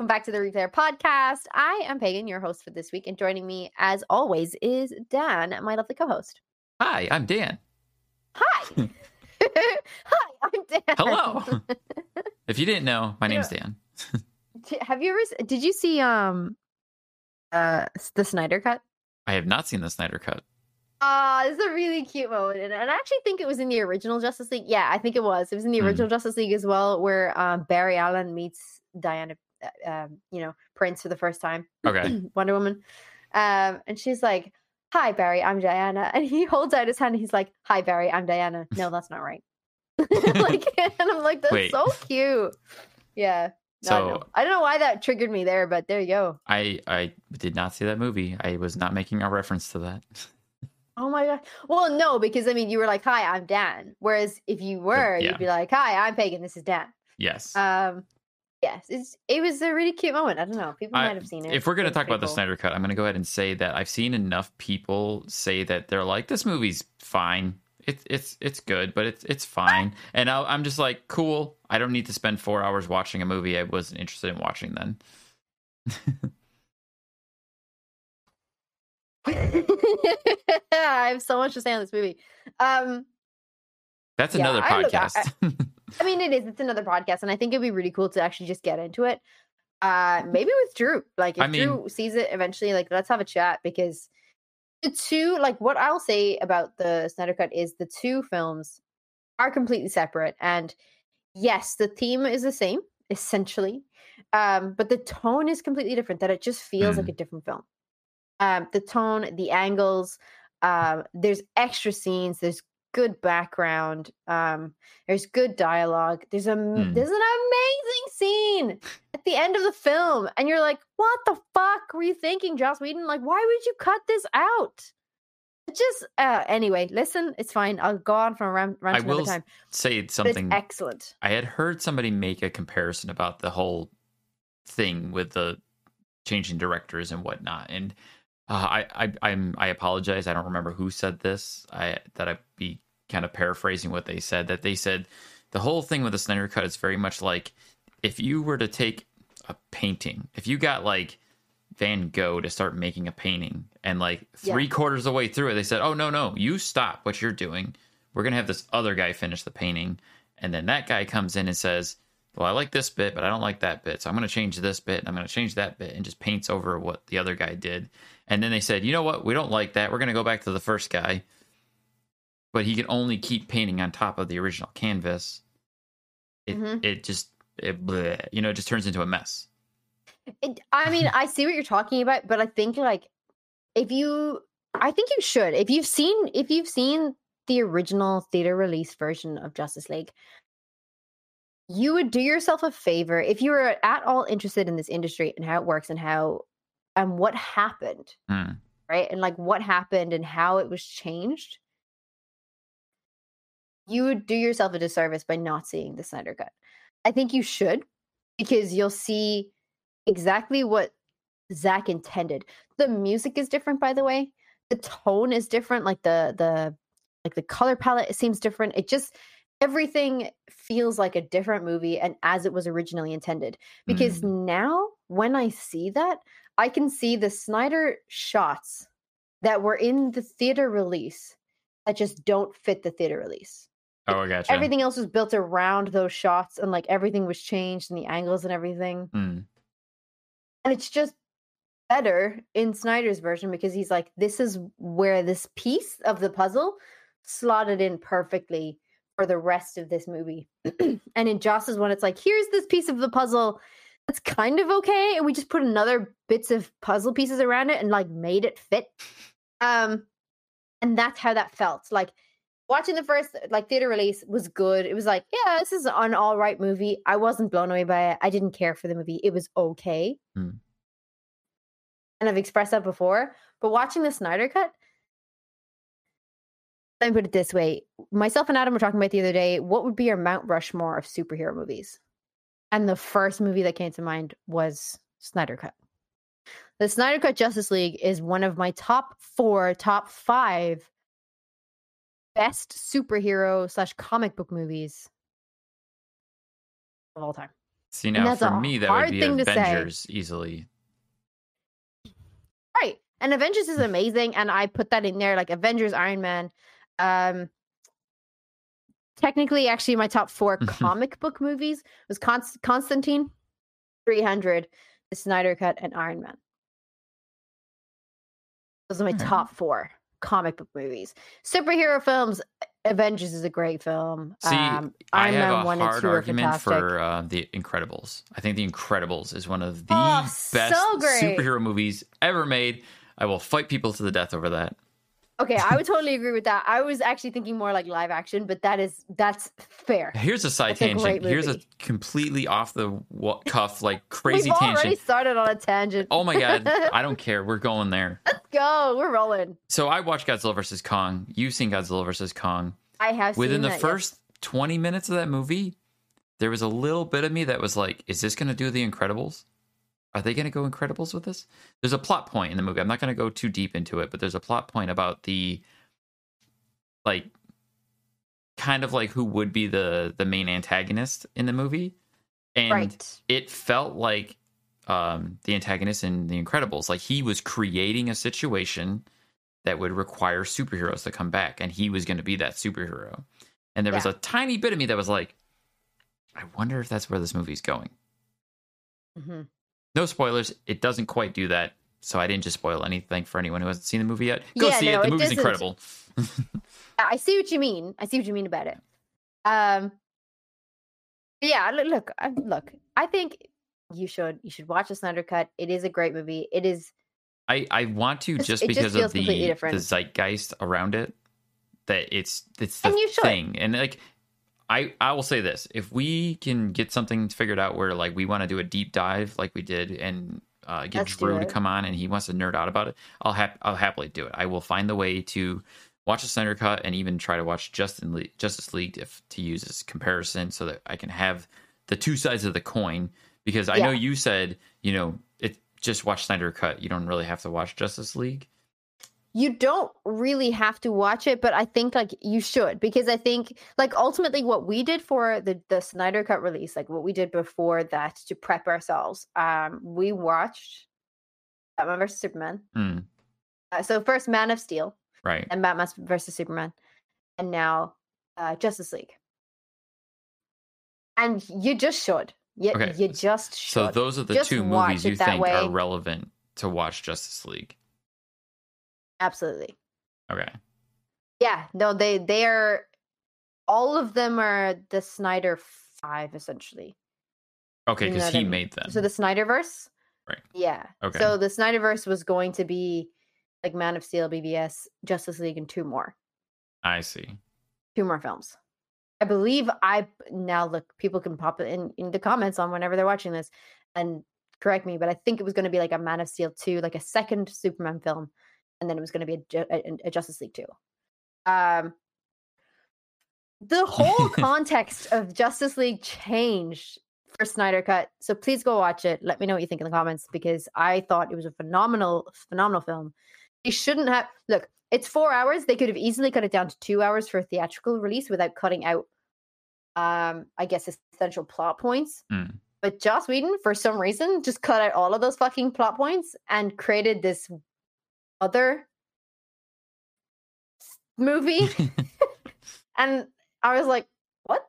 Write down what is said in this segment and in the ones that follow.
Welcome back to the Replayer podcast. I am Pagan, your host for this week, and joining me, as always, is Dan, my lovely co-host. Hi, I'm Dan. Hi, hi, I'm Dan. Hello. if you didn't know, my name's Dan. Have you ever? Did you see um, uh, the Snyder cut? I have not seen the Snyder Cut. Ah, this is a really cute moment, and, I actually think it was in the original Justice League. Yeah, I think it was. It was in the Hmm. original Justice League as well, where um, Barry Allen meets Diana, uh, um, you know, Prince for the first time. Okay. Wonder Woman. Um, and she's like, Hi, Barry, I'm Diana. And he holds out his hand and he's like, Hi, Barry, I'm Diana. No, that's not right. like, and I'm like, That's Wait. so cute. Yeah. No, I don't know. So- I don't know why that triggered me there, but there you go. I I did not see that movie. I was not making a reference to that. Oh my god. Well, no, because I mean, you were like, "Hi, I'm Dan." Whereas if you were, yeah. you'd be like, "Hi, I'm Pagan. This is Dan." Yes. Um, yes, it's it was a really cute moment. I don't know. People I- might have seen it. if we're going to talk about the. Snyder Cut, I'm going to go ahead and say that I've seen enough people say that they're like, "This movie's fine. It's it's it's good, but it's it's fine." And i I'm just like, "Cool. I don't need to spend four hours watching a movie I wasn't interested in watching." Then I have so much to say on this movie. Um, that's Yeah, another I look- I- podcast. I mean, it is. It's another podcast, and I think it'd be really cool to actually just get into it. Uh, maybe with Drew. Like, if I mean- Drew sees it eventually, like, let's have a chat because the two, like, what I'll say about the Snyder Cut is the two films are completely separate, and yes, the theme is the same essentially, um, but the tone is completely different. That it just feels like Mm. a different film. Um, the tone, the angles, um, there's extra scenes. There's good background. Um, there's good dialogue. There's a Mm. there's an amazing scene at the end of the film, and you're like, "What the fuck were you thinking, Joss Whedon? Like, why would you cut this out?" Just uh, anyway. Listen, it's fine. I'll go on from a rant, rant I will time. say something it's excellent. I had heard somebody make a comparison about the whole thing with the changing directors and whatnot, and uh, I, I I'm I apologize. I don't remember who said this. I that I be kind of paraphrasing what they said. That they said the whole thing with the Snyder Cut is very much like if you were to take a painting, if you got like Van Gogh to start making a painting, and like Yeah. three quarters of the way through it, they said, "Oh no, no, you stop what you're doing. We're gonna have this other guy finish the painting." And then that guy comes in and says, Well, I like this bit, but I don't like that bit. So I'm going to change this bit and I'm going to change that bit and just paints over what the other guy did. And then they said, You know what? We don't like that. We're going to go back to the first guy. But he can only keep painting on top of the original canvas. It, Mhm. it just, it, bleh, you know, it just turns into a mess. It, I mean, I see what you're talking about, but I think like if you, I think you should. If you've seen, if you've seen the original theater release version of Justice League, you would do yourself a favor if you were at all interested in this industry and how it works and how and what happened, Hmm. right? And like what happened and how it was changed. You would do yourself a disservice by not seeing the Snyder Cut. I think you should because you'll see exactly what Zack intended. The music is different, by the way. The tone is different. Like the the like the color palette it seems different. It just everything feels like a different movie and as it was originally intended. Because now when I see that, I can see the Snyder shots that were in the theater release that just don't fit the theater release Oh, I gotcha. everything else was built around those shots and like everything was changed and the angles and everything Hmm. and it's just better in snyder's version because he's like this is where this piece of the puzzle slotted in perfectly for the rest of this movie. and in Joss's one, it's like, here's this piece of the puzzle that's kind of okay, and we just put another bits of puzzle pieces around it and like made it fit. Um, and that's how that felt. Like watching the first like theater release was good. It was like, yeah, this is an all right movie. I wasn't blown away by it. I didn't care for the movie. It was okay. Hmm. And I've expressed that before. But watching the Snyder cut, let me put it this way. Myself and Adam were talking about the other day, what would be your Mount Rushmore of superhero movies? And the first movie that came to mind was Snyder Cut. The Snyder Cut Justice League is one of my top four, top five best superhero slash comic book movies of all time. See now for me that would be thing to say. Avengers easily. Right. And Avengers is amazing. And I put that in there like Avengers, Iron Man. Um technically actually my top four comic book movies was Const- Constantine, 300, The Snyder Cut, and Iron Man. Those are my Alright. top four comic book movies. Superhero films, Avengers is a great film. See, um, I have Man a 1 and hard argument for uh, the Incredibles. I think the Incredibles is one of the Oh, best so superhero movies ever made. I will fight people to the death over that. Okay, I would totally agree with that. I was actually thinking more like live action, but that is that's fair. Here's a side That's tangent. great Here's a completely off the cuff, like crazy We've tangent. already started on a tangent. Oh my god, I don't care. We're going there. Let's go, we're rolling. So I watched Godzilla versus Kong. You've seen Godzilla versus Kong. I have Within seen the that, yes. first 20 minutes of that movie, there was a little bit of me that was like, is this going to do the Incredibles? Are they going to go Incredibles with this? There's a plot point in the movie. I'm not going to go too deep into it, but there's a plot point about the like kind of like who would be the the main antagonist in the movie. And right. it felt like um, the antagonist in The Incredibles. Like he was creating a situation that would require superheroes to come back, and he was going to be that superhero. And there was a tiny bit of me that was like, I wonder if that's where this movie's going. Mhm. No spoilers. It doesn't quite do that. So I didn't just spoil anything for anyone who hasn't seen the movie yet. Go Yeah, see no, it. The it movie's doesn't. incredible. I see what you mean. I see what you mean about it. Um, yeah. Look, look, I, think you should you should watch the Snyder Cut. It is a great movie. It is. I, I want to Just- it just because of the, the zeitgeist around it that it's it's the And you should. thing and like I I will say this. If we can get something figured out where like we want to do a deep dive like we did and uh, get Let's Drew to come on and he wants to nerd out about it I'll hap- I'll happily do it. I will find the way to watch the Snyder cut and even try to watch Justice League, Justice League if to use as comparison so that I can have the two sides of the coin. Because I know you said you know it just watch Snyder cut. You don't really have to watch Justice League You don't really have to watch it, but I think like you should because I think like ultimately what we did for the the Snyder Cut release, like what we did before that to prep ourselves, um, we watched Batman versus Superman. Mm, Uh, so first Man of Steel, right and Batman versus Superman, and now uh, Justice League. And you just should. You, Okay, you just should. So those are the Just two movies you think way. are relevant to watch Justice League. Absolutely. Okay. Yeah. No, they they are. All of them are the Snyder Five, essentially. Okay, You know because I he mean? made them. So the Snyderverse. Right. Yeah. Okay. So the Snyderverse was going to be like Man of Steel, BVS, Justice League, and two more. I see. two more films. I believe I now look people can pop it in in the comments on whenever they're watching this and correct me, but I think it was going to be like a Man of Steel 2, like a second Superman film, and then it was going to be a, a, a Justice League 2. Um the whole context of Justice League changed for Snyder Cut. So please go watch it. Let me know what you think in the comments because I thought it was a phenomenal, phenomenal film. They shouldn't have look, it's four hours. They could have easily cut it down to two hours for a theatrical release without cutting out um, I guess essential plot points. Mm. But Joss Whedon, for some reason, just cut out all of those fucking plot points and created this other movie. and I was like, what?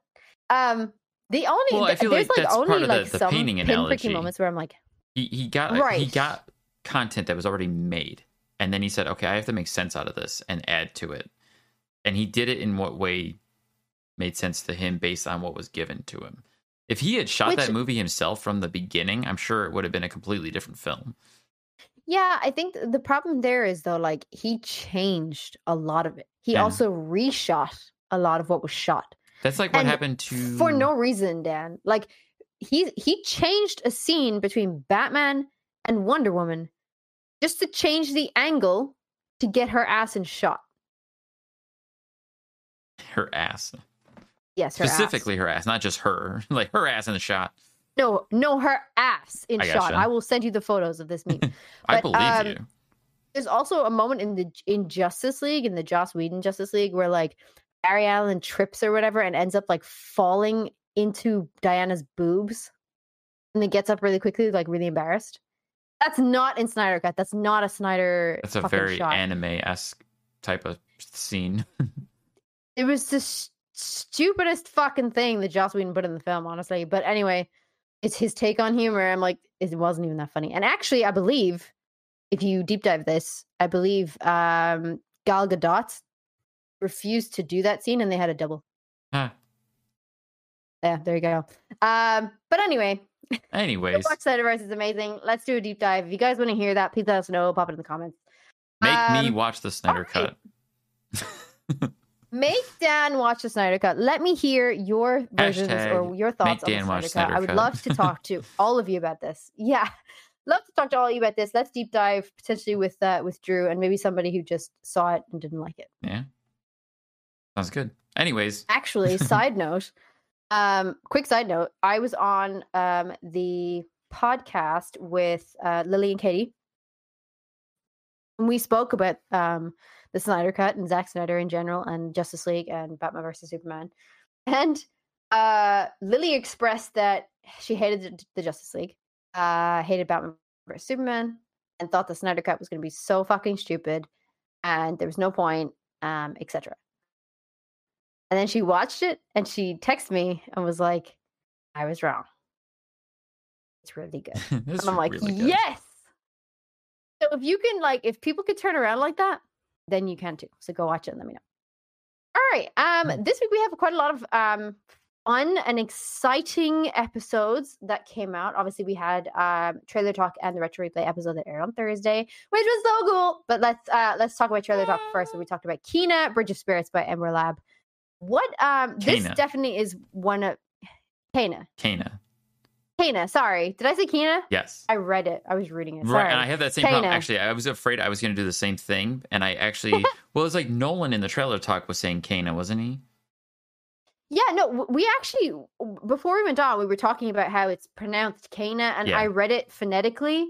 Um, the only Well, I feel there's like like, only part of the- like the some painting analogy. moments where I'm like, he he got right. he got content that was already made, and then he said, "Okay, I have to make sense out of this and add to it." And he did it in what way made sense to him based on what was given to him. If he had shot Which- that movie himself from the beginning, I'm sure it would have been a completely different film. Yeah, I think the problem there is though, like he changed a lot of it. He Yeah. also reshot a lot of what was shot That's like what And happened to for no reason, Dan. Like he he changed a scene between Batman and Wonder Woman just to change the angle to get her ass in shot. her ass. Yes, her ass. Specifically her ass, not just her. Like her ass in the shot. No, no, her ass in I shot. gotcha. I will send you the photos of this meme. I But, believe um, you. There's also a moment in the in Justice League, in the Joss Whedon Justice League, where like Barry Allen trips or whatever and ends up like falling into Diana's boobs, and then gets up really quickly, like really embarrassed. That's not in Snyder Cut. That's not a Snyder. That's a very shot. anime esque type of scene. it was the s- stupidest fucking thing that Joss Whedon put in the film, honestly. But anyway, it's his take on humor. I'm like, it wasn't even that funny. And actually, I believe if you deep dive this, I believe um, Gal Gadot refused to do that scene, and they had a double. Huh. Yeah, there you go. Um, but anyway, Anyways, Watch Snyderverse is amazing. Let's do a deep dive. If you guys want to hear that, please let us know. Pop it in the comments. make me Um, watch the Snyder alright. cut. Make Dan watch the Snyder Cut. Let me hear your versions or your thoughts make Dan on the watch Snyder Cut. I would love to talk to all of you about this. Yeah, love to talk to all of you about this. Let's deep dive potentially with uh, with Drew and maybe somebody who just saw it and didn't like it. yeah. Sounds good. Anyways, Actually, side note, um, quick side note, I was on um the podcast with uh, Lily and Katie. And we spoke about um the Snyder Cut and Zack Snyder in general and Justice League and Batman versus Superman. And uh Lily expressed that she hated the, Justice League, uh hated Batman versus Superman, and thought the Snyder Cut was gonna be so fucking stupid and there was no point, um, etc. And then she watched it and she texted me and was like, I was wrong. It's really good. And I'm like, really yes. So if you can like if people could turn around like that, then you can too. So go watch it and let me know. All right. Um this week we have quite a lot of um fun and exciting episodes that came out. Obviously we had um trailer talk and the retro replay episode that aired on Thursday, which was so cool. But let's uh let's talk about trailer talk first. We talked about Kina, Bridge of Spirits by Ember Lab. What um this definitely is one of Kena. Kena. Kena, sorry. Did I say Kina? Yes. I read it. I was reading it. Right, and I had that same problem. Actually, I was afraid I was going to do the same thing, and I actually, well, it's like Nolan in the trailer talk was saying Kena, wasn't he? Yeah, no, we actually before we went on, we were talking about how it's pronounced Kena, and Yeah. I read it phonetically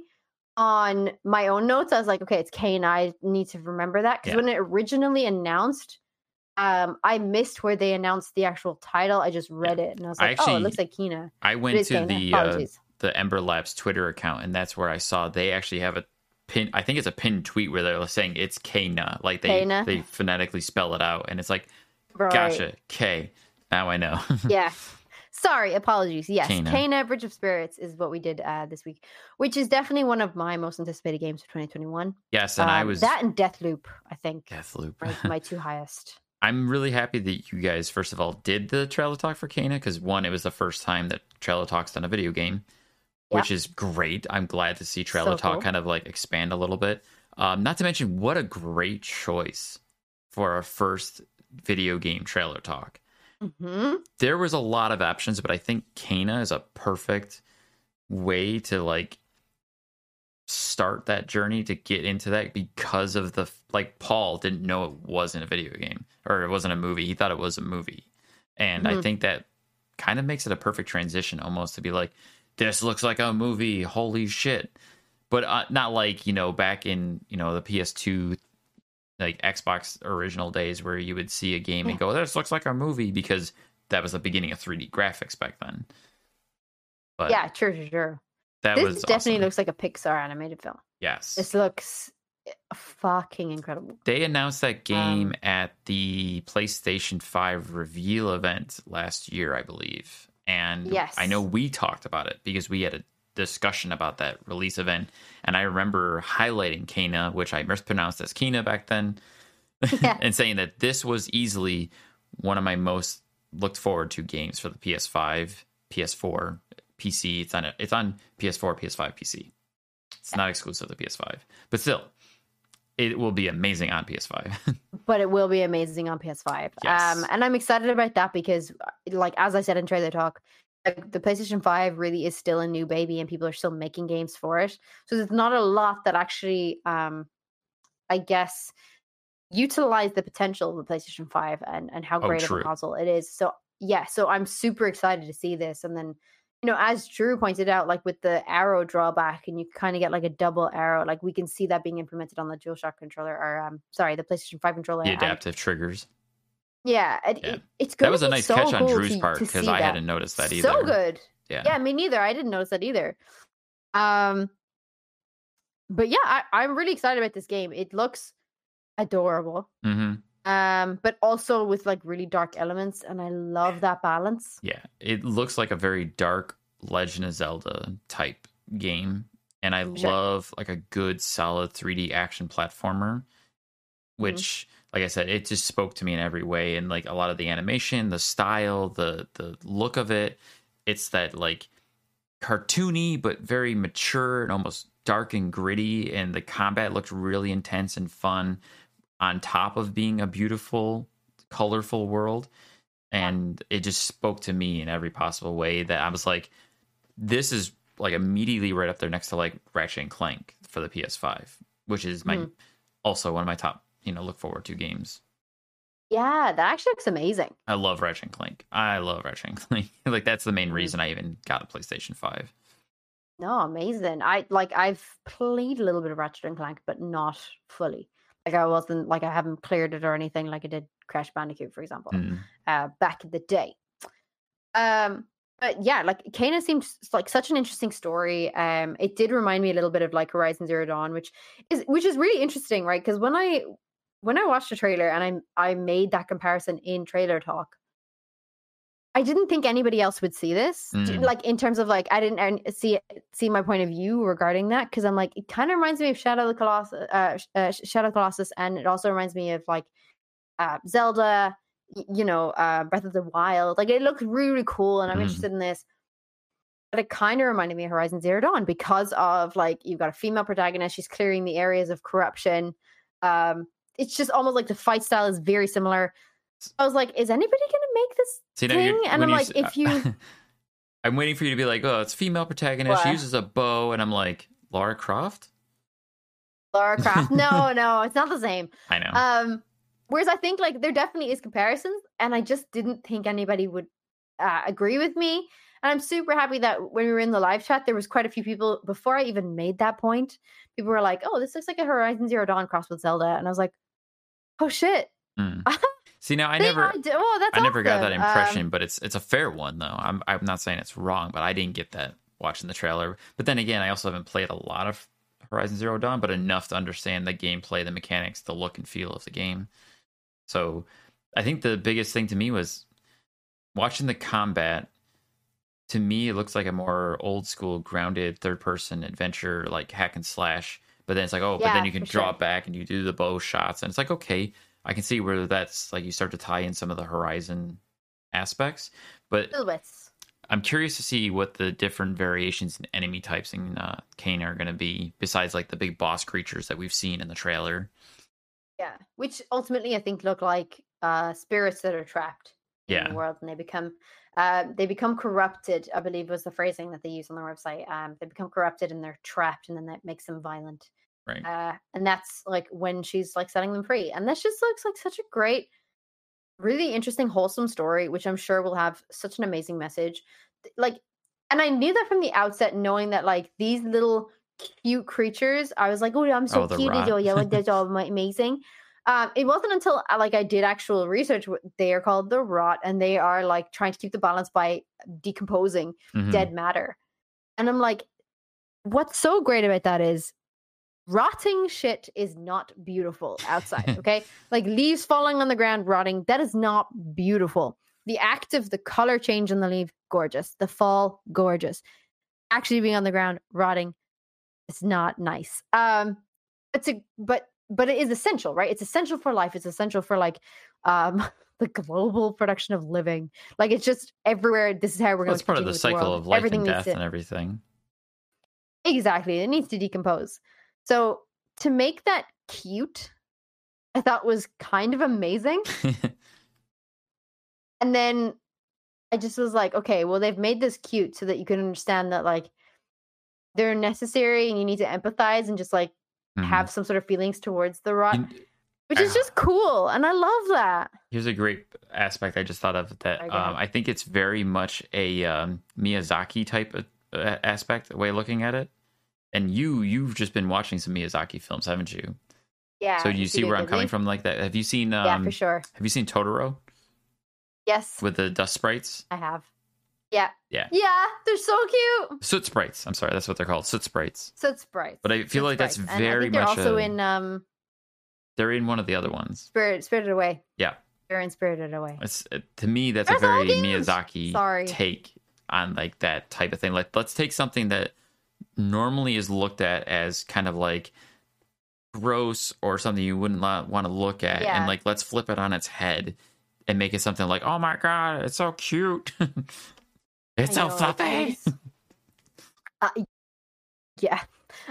on my own notes. I was like, okay, it's Kena. I need to remember that because Yeah. when it originally announced, um, I missed where they announced the actual title. I just read it and I was I like, oh, it looks like Kina. I went to Kena. the uh, the Ember Labs Twitter account, and that's where I saw they actually have a pin. I think it's a pinned tweet where they're saying it's Kena, like they Kena. they phonetically spell it out, and it's like, Right. gotcha, K. Now I know. yeah. Sorry, apologies. Yes, Kena. Kena. Bridge of Spirits is what we did uh, this week, which is definitely one of my most anticipated games of 2021. yes, and I Um, was that and Deathloop, I think, Deathloop. are my two highest. I'm really happy that you guys, first of all, did the trailer talk for Kena because one, it was the first time that trailer talk's done a video game, which is great. I'm glad to see trailer So talk cool. kind of like expand a little bit. Um, not to mention, what a great choice for our first video game trailer talk. hmm There was a lot of options, but I think Kena is a perfect way to like start that journey to get into that because of the like Paul didn't know it wasn't a video game or it wasn't a movie. He thought it was a movie. And I Mhm. think that kind of makes it a perfect transition almost to be like this looks like a movie. Holy shit. But uh, not like, you know, back in, you know, the PS2 like Xbox original days where you would see a game and go, "This looks like a movie," because that was the beginning of 3D graphics back then. But Yeah, sure, sure, sure. That This was definitely awesome. looks like a Pixar animated film. yes. This looks eh, fucking incredible. They announced that game Um, at the PlayStation 5 reveal event last year, I believe. And Yes. I know we talked about it because we had a discussion about that release event. And I remember highlighting Kena, which I mispronounced as Kina back then, Yeah. and saying that this was easily one of my most looked forward to games for the PS5, PS4, PC. It's on it's on PS4, PS5, PC. It's not exclusive to PS5, but still, it will be amazing on PS5. but it will be amazing on PS5. Yes. Um, and I'm excited about that because, like as I said in trailer talk, like, the PlayStation 5 really is still a new baby, and people are still making games for it. So there's not a lot that actually, um, I guess, utilize the potential of the PlayStation 5 and and how Oh, great of a console it is. So yeah, so I'm super excited to see this, and then. You know, as Drew pointed out, like with the arrow drawback, and you kind of get like a double arrow. Like we can see that being implemented on the DualShock controller, or um, sorry, the PlayStation Five controller. the and adaptive triggers. yeah, it, Yeah. It, it's good. That was a nice catch on Drew's part because I hadn't noticed that either. So good. Yeah. Yeah, me neither. I didn't notice that either. Um, but yeah, I, I'm really excited about this game. It looks adorable. hmm Um, but also with like really dark elements, and I love that balance. Yeah, it looks like a very dark Legend of Zelda type game, and I Sure. love like a good solid 3D action platformer, which, like I said, it just spoke to me in every way, and like a lot of the animation, the style, the the look of it, it's that like cartoony but very mature and almost dark and gritty, and the combat looked really intense and fun, on top of being a beautiful, colorful world and it just spoke to me in every possible way that I was like, this is like immediately right up there next to like Ratchet and Clank for the PS5, which is my Mhm. also one of my top, you know, look forward to games. Yeah, that actually looks amazing. I love Ratchet and Clank. I love Ratchet and Clank. like that's the main Mhm. reason I even got a PlayStation 5. No, amazing. I like I've played a little bit of Ratchet and Clank, but not fully. Like I wasn't like I haven't cleared it or anything like I did Crash Bandicoot, for example. Mm. uh, back in the day. Um, but yeah, like Kena seemed like such an interesting story. Um, it did remind me a little bit of like Horizon Zero Dawn, which is which is really interesting, right? Because when I when I watched the trailer and I I made that comparison in trailer talk, I didn't think anybody else would see this. Mm. Like in terms of like I didn't see see my point of view regarding that because I'm like it kind of reminds me of Shadow of the Colossus, uh, uh, Shadow of Colossus, and it also reminds me of like uh, Zelda, you know, uh, Breath of the Wild. Like it looked really, cool, and I'm Mhm. interested in this. But it kind of reminded me of Horizon Zero Dawn because of like you've got a female protagonist. She's clearing the areas of corruption. Um, it's just almost like the fight style is very similar. I was like, is anybody gonna make this See, thing? And I'm you like, if you I'm waiting for you to be like, oh, it's female protagonist. She uses a bow, and I'm like, Lara Croft. Lara Croft, no, no, it's not the same. I know. Um, whereas I think like there definitely is comparisons, and I just didn't think anybody would uh, agree with me. And I'm super happy that when we were in the live chat, there was quite a few people before I even made that point. People were like, "Oh, this looks like a Horizon Zero Dawn cross with Zelda," and I was like, "Oh shit!" Mm. See, now I They never. are d- oh, that's I never got that awesome. Um, impression, but it's it's a fair one though. I'm I'm not saying it's wrong, but I didn't get that watching the trailer. But then again, I also haven't played a lot of Horizon Zero Dawn, but enough to understand the gameplay, the mechanics, the look and feel of the game. So I think the biggest thing to me was watching the combat. To me, it looks like a more old school, grounded third person adventure, like hack and slash. But then it's like, oh, but then you can draw sure. back and you do the bow shots, and it's like, okay, I can see where that's like you start to tie in some of the Horizon aspects. But. I'm curious to see what the different variations in enemy types in uh, Kena are going to be, besides like the big boss creatures that we've seen in the trailer. Yeah, which ultimately I think look like uh, spirits that are trapped yeah. in the world, and they become uh, they become corrupted. I believe was the phrasing that they use on their website. Um, they become corrupted and they're trapped, and then that makes them violent. Right. Uh, and that's like when she's like setting them free, and this just looks like such a great, really interesting, wholesome story, which I'm sure will have such an amazing message. Like, and I knew that from the outset, knowing that like these little cute creatures, I was like, oh, I'm so Oh, cute, yeah, like that's all ama- amazing. Um, it wasn't until uh, like I did actual research. They are called the rot, and they are like trying to keep the balance by decomposing Mhm. dead matter. And I'm like, what's so great about that is rotting shit is not beautiful outside. Okay. like leaves falling on the ground, rotting, that is not beautiful. The act of the color change on the leaf, gorgeous. The fall, gorgeous. Actually being on the ground, rotting, it's not nice. Um, it's a but but it is essential, right? It's essential for life. It's essential for like um the global production of living. Like it's just everywhere. This is how we're Well, going. it's part of the cycle of life Everything and death to and everything. exactly. It needs to decompose. So to make that cute, I thought was kind of amazing. And then I just was like, okay, well, they've made this cute so that you can understand that like they're necessary and you need to empathize and just like Mhm. have some sort of feelings towards the You- which is ah. just cool. And I love that. Here's a great aspect I just thought of that um. I think it's very much a um, Miyazaki type of uh, aspect, way of looking at it. And you, you've just been watching some Miyazaki films, haven't you? Yeah. so do you see where I'm coming from like that? Have you seen? Um, yeah, for sure. Have you seen Totoro Yes, with the dust sprites? I have. Yeah. Yeah. Yeah, they're so cute. Soot sprites. I'm sorry, that's what they're called. Soot sprites. Soot sprites. But I feel Soot like that's sprites. And I very think they're much also a- in um They're in one of the other ones. Spirit Spirited Away. Yeah. They're in Spirited Away. It's uh, to me that's That's a very. Miyazaki Sorry. take on like that type of thing. Like let's take something that normally is looked at as kind of like gross or something you wouldn't want to look at Yeah. and like let's flip it on its head and make it something like oh my god it's so cute it's I so know, fluffy Uh, yeah.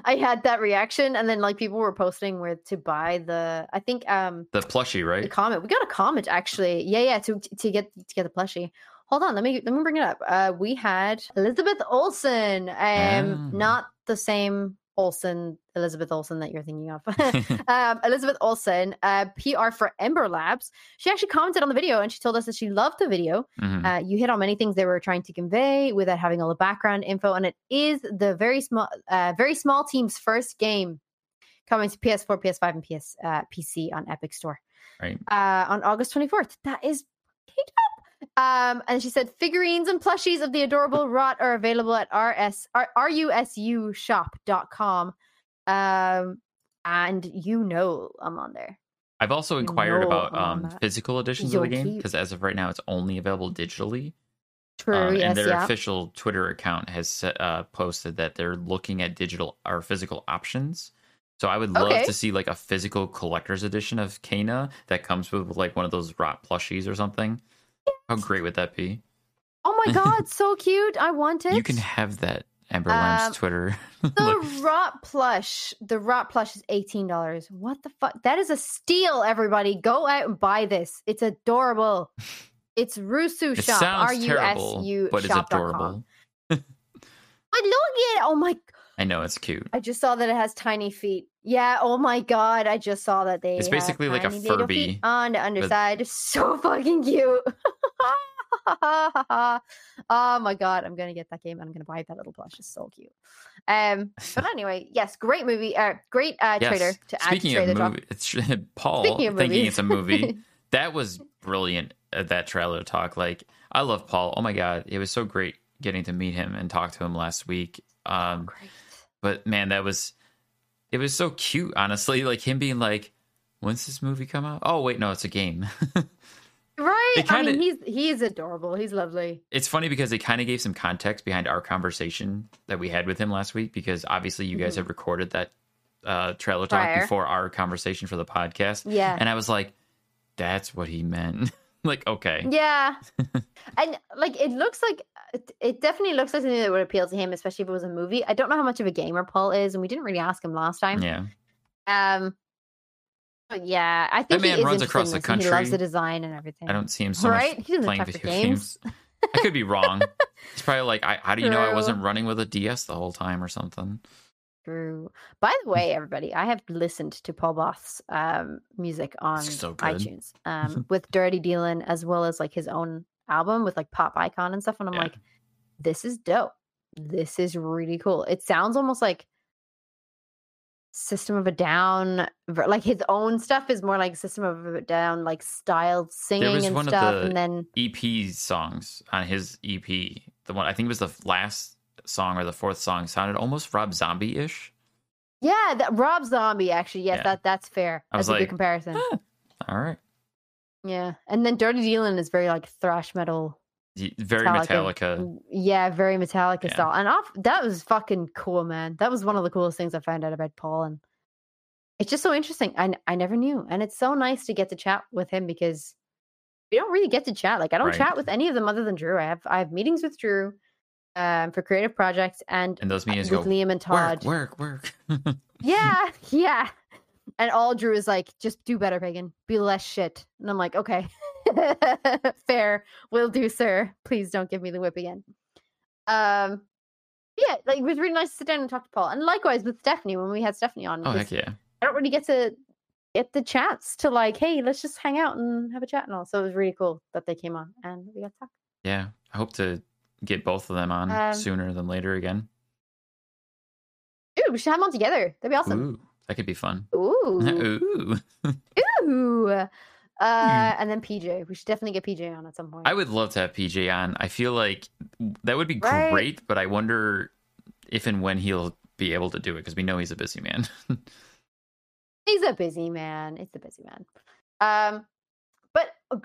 I had that reaction and then like people were posting where to buy the I think um the plushie right the comment. We got a comment actually. Yeah, yeah, to to get to get the plushie. Hold on, let me let me bring it up. Uh we had Elizabeth Olsen. Um Ah. not the same Olsen, Elizabeth Olsen that you're thinking of. um, Elizabeth Olsen, uh, PR for Ember Labs. She actually commented on the video and she told us that she loved the video. Mhm. Uh, you hit on many things they were trying to convey without having all the background info, and it is the very small, uh, very small team's first game coming to PS4, PS5, and PS uh, PC on Epic Store right uh, on August 24th. That is. Um, and she said figurines and plushies of the adorable rot are available at rs r- rusushop.com. Um, and you know I'm on there. I've also inquired about um, physical editions of the game because as of right now it's only available digitally True, Um, yes, and their yeah. official Twitter account has uh, posted that they're looking at digital or physical options. So I would love Okay. to see like a physical collector's edition of Kena that comes with like one of those rot plushies or something. How great would that be? Oh my god, so cute! I want it. You can have that Ember Lab's Um, Twitter. The rot plush, the rot plush is eighteen dollars. What the fuck? That is a steal. Everybody, go out and buy this. It's adorable. It's Rusu it shop. R U S U but it's shop dot com. adorable. I look at it. Oh my! I know it's cute. I just saw that it has tiny feet. Yeah. Oh my god! I just saw that they. It's have basically like a Furby on the underside. So fucking cute. oh my god! I'm gonna get that game. and I'm gonna buy that little plush. It's so cute. Um. But anyway, yes, great movie. Uh, great uh, trailer to add to Speaking of movie, it's Paul Speaking of thinking movies. it's a movie. that was brilliant at that trailer talk. Like, I love Paul. Oh my god, it was so great getting to meet him and talk to him last week. Um, Great. but man, that was it was so cute. Honestly, like him being like, "When's this movie come out?" Oh wait, no, it's a game. Right. It I mean, he's he's adorable. He's lovely. it's funny because it kind of gave some context behind our conversation that we had with him last week. Because obviously, you guys Mhm. have recorded that uh, trailer talk Prior. before our conversation for the podcast. Yeah. And I was like, that's what he meant. like, okay. Yeah. and like it looks like it, it definitely looks like something that would appeal to him, especially if it was a movie. I don't know how much of a gamer Paul is, and we didn't really ask him last time. Yeah. Um yeah, I think man he runs across the country. He loves the design and everything. I don't see him so right? much playing video games. games. I could be wrong. He's probably like, I, how do you know I wasn't running with a DS the whole time or something? True. By the way, everybody, I have listened to Paul Both's um, music on so iTunes um, with Dirty Dealin' as well as like his own album with like Pop Icon and stuff. And I'm Yeah. like, this is dope. This is really cool. It sounds almost like System of a Down, like his own stuff is more like System of a Down, like styled singing was and one of stuff. the- And then EP songs on his EP. The one I think it was the last song or the fourth song sounded almost Rob Zombie ish. yeah, that Rob Zombie actually. Yes, Yeah. that that's fair. I That's was a like, good comparison. All right. Yeah, and then Dirty Dealin' is very like thrash metal. Very Metallica. Metallica. Yeah, very Metallica Yeah. style. And off that was fucking cool, man. That was one of the coolest things I found out about Paul, and it's just so interesting. I, I never knew, and it's so nice to get to chat with him because we don't really get to chat. Like I don't Right. chat with any of them other than Drew. I have I have meetings with Drew um for creative projects and, And those meetings with go Liam and Todd. work, work, work. Yeah, yeah. And all Drew is like, just do better, Pagan. Be less shit. And I'm like, okay. Fair. Will do, sir. Please don't give me the whip again. Um yeah, like it was really nice to sit down and talk to Paul. And likewise with Stephanie when we had Stephanie on. oh heck yeah. I don't really get to get the chance to like, hey, let's just hang out and have a chat and all. So it was really cool that they came on and we got to talk. Yeah. I hope to get both of them on Um, sooner than later again. Dude, we should have them on together. That'd be awesome. Ooh, that could be fun. Ooh. Ooh. Ooh. Uh, and then PJ. We should definitely get PJ on at some point. I would love to have PJ on. I feel like that would be Right. great, but I wonder if and when he'll be able to do it because we know he's a busy man. He's a busy man. It's a busy man. Um, but uh,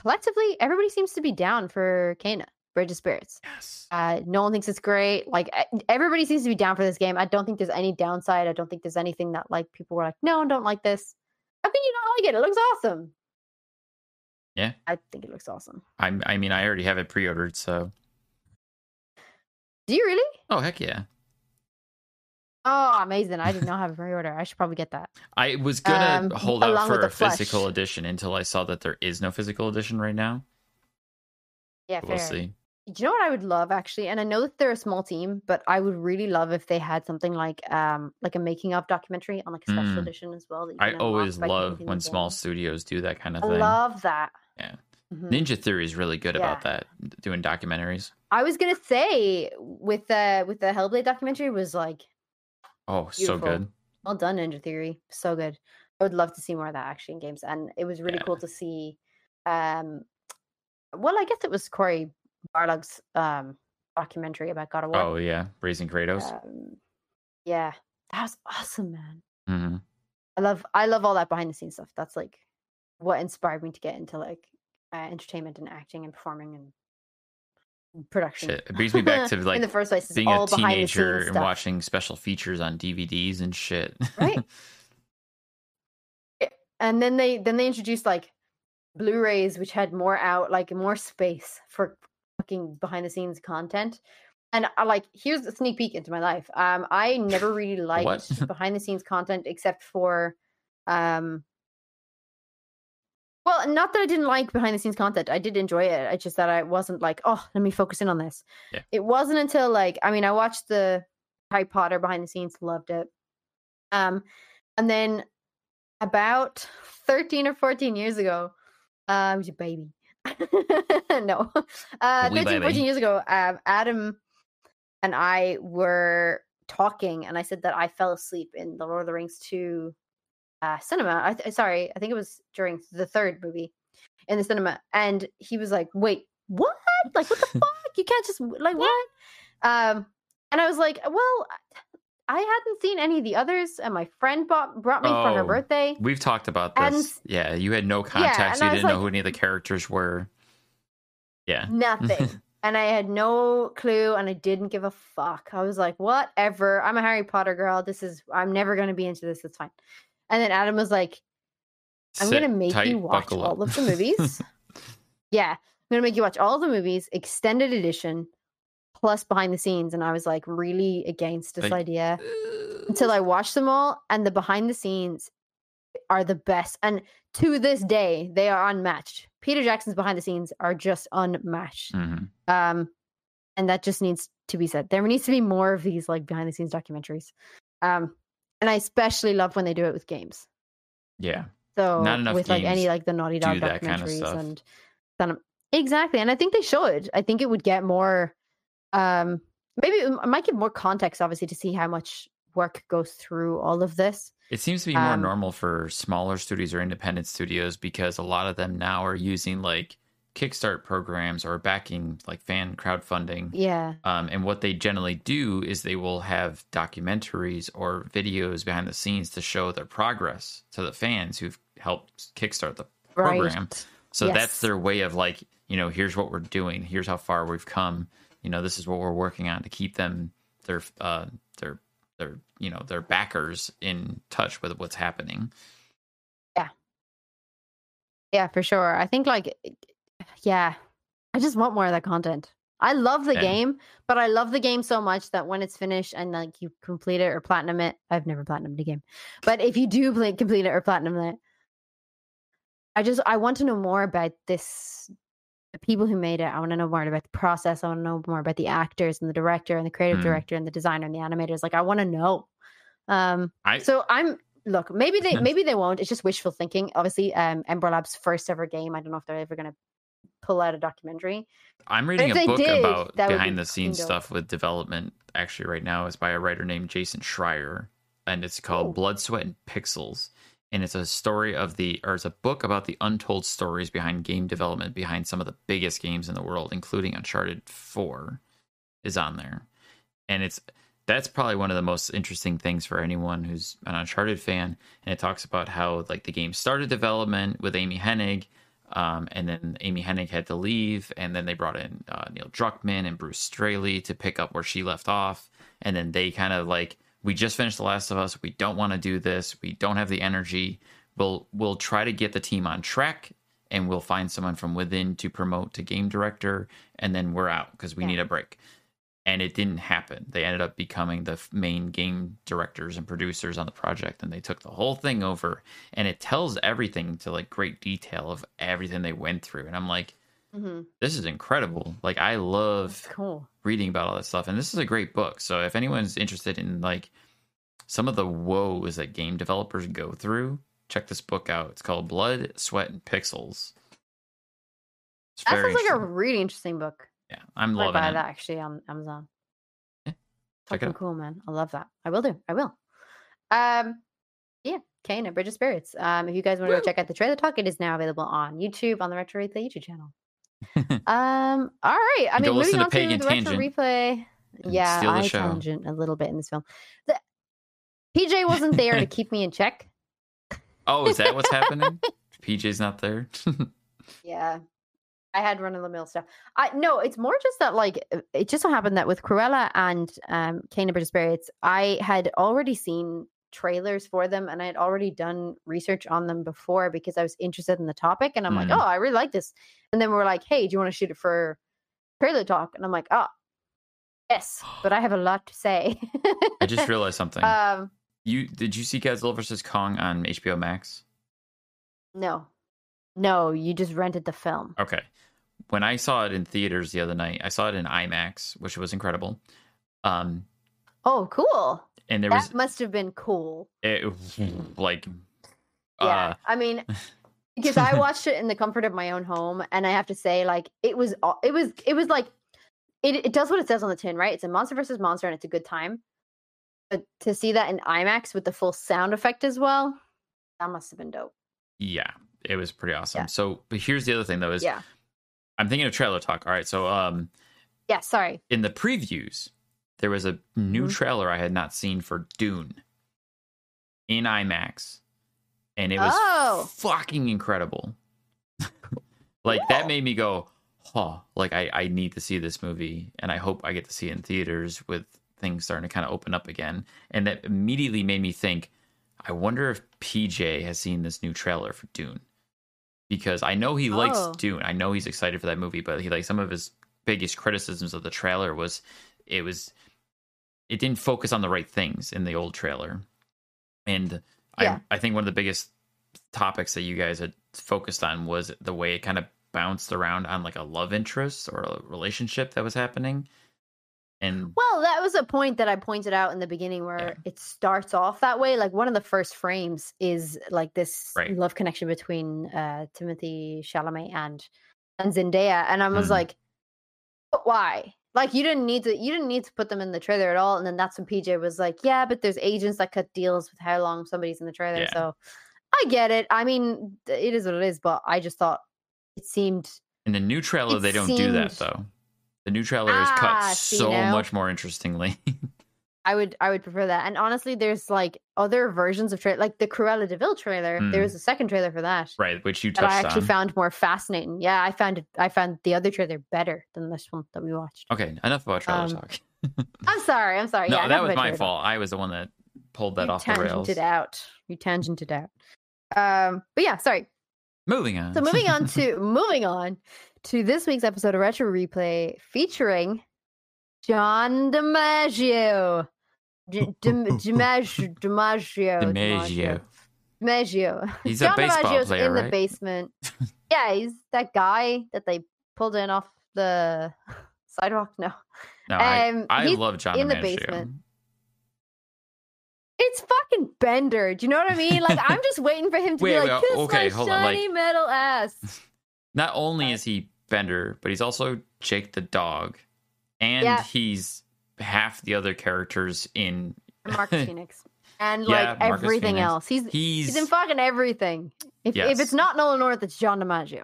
collectively, everybody seems to be down for Kena, Bridge of Spirits. yes. Uh, no one thinks it's great. Like everybody seems to be down for this game. I don't think there's any downside. I don't think there's anything that like people were like, no, I don't like this. How can you not like it? It looks awesome. Yeah. I think it looks awesome. I, I mean, I already have it pre-ordered, so Do you really? oh heck yeah. Oh, amazing! I did not have a pre-order. I should probably get that. I was gonna Um, hold out for a the physical edition until I saw that there is no physical edition right now. Yeah, We'll see. Do you know what I would love actually? And I know that they're a small team, but I would really love if they had something like um like a making of documentary on like a special Mm. edition as well. I always love when small studios do that kind of I thing. I love that. Yeah. Mhm. Ninja Theory is really good about that, doing documentaries. I was gonna say with the with the Hellblade documentary was like Oh, so good. well done, Ninja Theory, so good. I would love to see more of that actually in games, and it was really Yeah. cool to see. Um, well, I guess it was Cory Barlog's um documentary about God of War. Oh yeah, Raising Kratos. Um, yeah, that was awesome, man. hmm I love I love all that behind the scenes stuff. That's like what inspired me to get into like uh, entertainment and acting and performing and production. Shit, it brings me back to in like the first place. Being a teenager and watching special features on DVDs and shit. Right. and then they then they introduced like Blu-rays, which had more out like more space for fucking behind the scenes content. And I like here's a sneak peek into my life. Um, I never really liked behind the scenes content except for, um, well, not that I didn't like behind the scenes content. I did enjoy it. I just that I wasn't like, oh, let me focus in on this. Yeah. It wasn't until like I mean, I watched the Harry Potter behind the scenes, loved it. Um, and then about 13 or 14 years ago, uh, I was a baby. no, uh, 13, 14 years ago, um, Adam and I were talking, and I said that I fell asleep in the Lord of the Rings 2 uh, cinema. I th- sorry, I think it was during the third movie in the cinema. And he was like, wait, what? Like, what the fuck? You can't just, like, what? Um, and I was like, well, I hadn't seen any of the others, and my friend bought, brought me for her Oh. birthday. We've talked about And- this. yeah, you had no and context. I you didn't know who any of the characters were. Yeah. Nothing. and I had no clue and I didn't give a fuck. I was like, whatever. I'm a Harry Potter girl. This is I'm never gonna be into this. It's fine. And then Adam was like, I'm gonna make tight, you watch all of the movies. yeah. I'm gonna make you watch all the movies, extended edition, plus behind the scenes. And I was like really against this Like, idea until I watched them all, and the behind the scenes are the best. And to this day, they are unmatched. Peter Jackson's behind the scenes are just unmatched. Mhm. Um, and that just needs to be said. There needs to be more of these like behind the scenes documentaries. Um, and I especially love when they do it with games. Yeah. So Not enough with like any like the Naughty do Dog documentaries and kind of exactly. And I think they should. I think it would get more. Um, maybe it might give more context, obviously, to see how much work goes through all of this. It seems to be more Um, normal for smaller studios or independent studios because a lot of them now are using like Kickstart programs or backing like fan crowdfunding. Yeah, Um, and what they generally do is they will have documentaries or videos behind the scenes to show their progress to the fans who've helped kickstart the program. right. So Yes. that's their way of like, you know, here's what we're doing. Here's how far we've come. You know, this is what we're working on to keep them their uh their their you know their backers in touch with what's happening. Yeah, Yeah, for sure. I think like yeah, I just want more of that content. I love the Yeah. game, but I love the game so much that when it's finished and like you complete it or platinum it, I've never platinumed a game, but if you do play, complete it or platinum it, I just I want to know more about this. The people who made it. I want to know more about the process. I want to know more about the actors and the director and the creative Mm. director and the designer and the animators. Like I want to know. Um, I so I'm look, maybe they maybe they won't. It's just wishful thinking. Obviously, um Ember Lab's first ever game. I don't know if they're ever gonna pull out a documentary. I'm reading a book did, about would be behind the scenes stuff with development actually right now is by a writer named Jason Schreier and it's called Cool. Blood, Sweat and Pixels and it's a story of the or it's a book about the untold stories behind game development behind some of the biggest games in the world including Uncharted 4 is on there. And it's that's probably one of the most interesting things for anyone who's an Uncharted fan. And it talks about how like the game started development with Amy Hennig, um, and then Amy Hennig had to leave, and then they brought in uh, Neil Druckmann and Bruce Straley to pick up where she left off, and then they kind of like, we just finished The Last of Us, we don't want to do this, we don't have the energy. We'll we'll try to get the team on track, and we'll find someone from within to promote to game director, and then we're out because we Yeah. need a break and it didn't happen. They ended up becoming the main game directors and producers on the project, and they took the whole thing over. And it tells everything to like great detail of everything they went through. And I'm like, Mm-hmm. this is incredible. Like I love Cool. reading about all that stuff, and this is a great book. So if anyone's interested in like some of the woes that game developers go through, check this book out. It's called Blood, Sweat, and Pixels. It's That sounds like a really interesting book. yeah. I'm I loving buy it. that actually on Amazon. Yeah, Fucking cool, man. I love that. I will do. I will. Um, yeah, Kena Bridge of Spirits. Um, if you guys want to go check out the trailer talk, it is now available on YouTube on the Retro Replay YouTube channel. um, all right. I mean, moving to on to the Retro Replay. Yeah, I show. tangent a little bit in this film. The, PJ wasn't there to keep me in check. Oh, is that what's happening? PJ's not there. Yeah. I had run of the mill stuff. I no, it's more just that like uh, it just so happened that with Cruella and um Kena Bridge of Spirits, I had already seen trailers for them and I had already done research on them before because I was interested in the topic and I'm like, Mhm. oh, I really like this. And then we're like, hey, do you want to shoot it for trailer talk? And I'm like, oh, yes, but I have a lot to say. I just realized something. um you did you see Godzilla vs Kong on HBO Max? no. No, you just rented the film. Okay. When I saw it in theaters the other night, I saw it in IMAX, which was incredible. Um, Oh, cool. And there that was must have been cool. it, like, Yeah. uh, I mean, because I watched it in the comfort of my own home, and I have to say, like, it was, it was, it was like, it, it does what it says on the tin, right? It's a monster versus monster, and it's a good time. But to see that in IMAX with the full sound effect as well, that must have been dope. yeah, it was pretty awesome. Yeah. So, but here's the other thing though: is Yeah. I'm thinking of trailer talk. All right, so um, Yeah. Sorry. in the previews, there was a new Mhm. trailer I had not seen for Dune in IMAX, and it was Oh. fucking incredible. like that made me go, huh, like I, I need to see this movie, and I hope I get to see it in theaters with things starting to kind of open up again. And that immediately made me think, I wonder if PJ has seen this new trailer for Dune. Because I know he likes Oh. Dune. I know he's excited for that movie, but he like some of his biggest criticisms of the trailer was it was it didn't focus on the right things in the old trailer. And Yeah. I I think one of the biggest topics that you guys had focused on was the way it kind of bounced around on like a love interest or a relationship that was happening. And Well, that was a point that I pointed out in the beginning where Yeah. it starts off that way. Like one of the first frames is like this Right. love connection between uh Timothy Chalamet and and Zendaya, and I was Mhm. like, but why? Like you didn't need to you didn't need to put them in the trailer at all. And then that's when PJ was like, yeah, but there's agents that cut deals with how long somebody's in the trailer. Yeah. So I get it. I mean, it is what it is. But I just thought it seemed in the new trailer, they don't do that though. The new trailer is Ah, cut so now? much more interestingly. I would I would prefer that. And honestly, there's like other versions of trailer, like the Cruella Deville trailer. There Mm. was a second trailer for that right, which you that I actually on. found more fascinating. Yeah, I found it. I found the other trailer better than this one that we watched. okay, enough about trailer Um, talk. I'm sorry. I'm sorry. no, yeah, that was my fault. I was the one that pulled that you off the rails. tangented out. You tangented out. Um, but yeah, sorry. Moving on. So moving on to moving on to this week's episode of Retro Replay featuring John DiMaggio. DiMaggio. DiMaggio. DiMaggio. He's a baseball DiMaggio's player, in the basement. yeah, he's that guy that they pulled in off the sidewalk. No, No, I, Um, I he's love John in the basement. it's fucking Bender. Do you know what I mean? Like I'm just waiting for him to Wait, be like, wait, "Kiss okay, my hold on, like- shiny metal ass." Not only is he Bender, but he's also Jake the dog, and Yeah. he's half the other characters in. And Marcus Phoenix, and Yeah, like Marcus everything Phoenix. else. He's He's, he's in fucking everything. If if it's not Nolan North, it's John DiMaggio.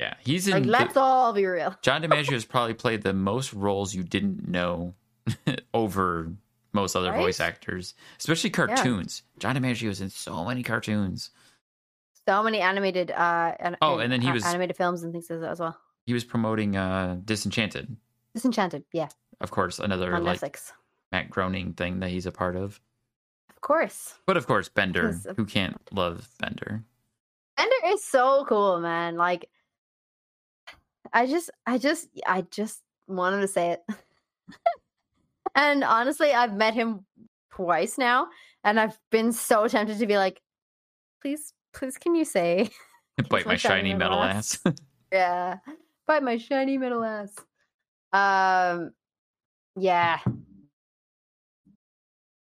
yeah, he's in. Like let's all be real. John DiMaggio has probably played the most roles you didn't know over most other Right? voice actors, especially cartoons. John DiMaggio is in so many cartoons. So many animated uh an- Oh, and then he was- animated films and things as as well. He was promoting uh, Disenchanted, Disenchanted, yeah, of course, another on like Netflix. Matt Groening thing that he's a part of. Of course. But of course, Bender. Of- Who can't love Bender? Bender is so cool, man. Like I just I just I just wanted to say it. and honestly, I've met him twice now and I've been so tempted to be like, please, please can you say Bite my my shiny shiny metal metal ass. Yeah. Bite my shiny metal ass. Um yeah.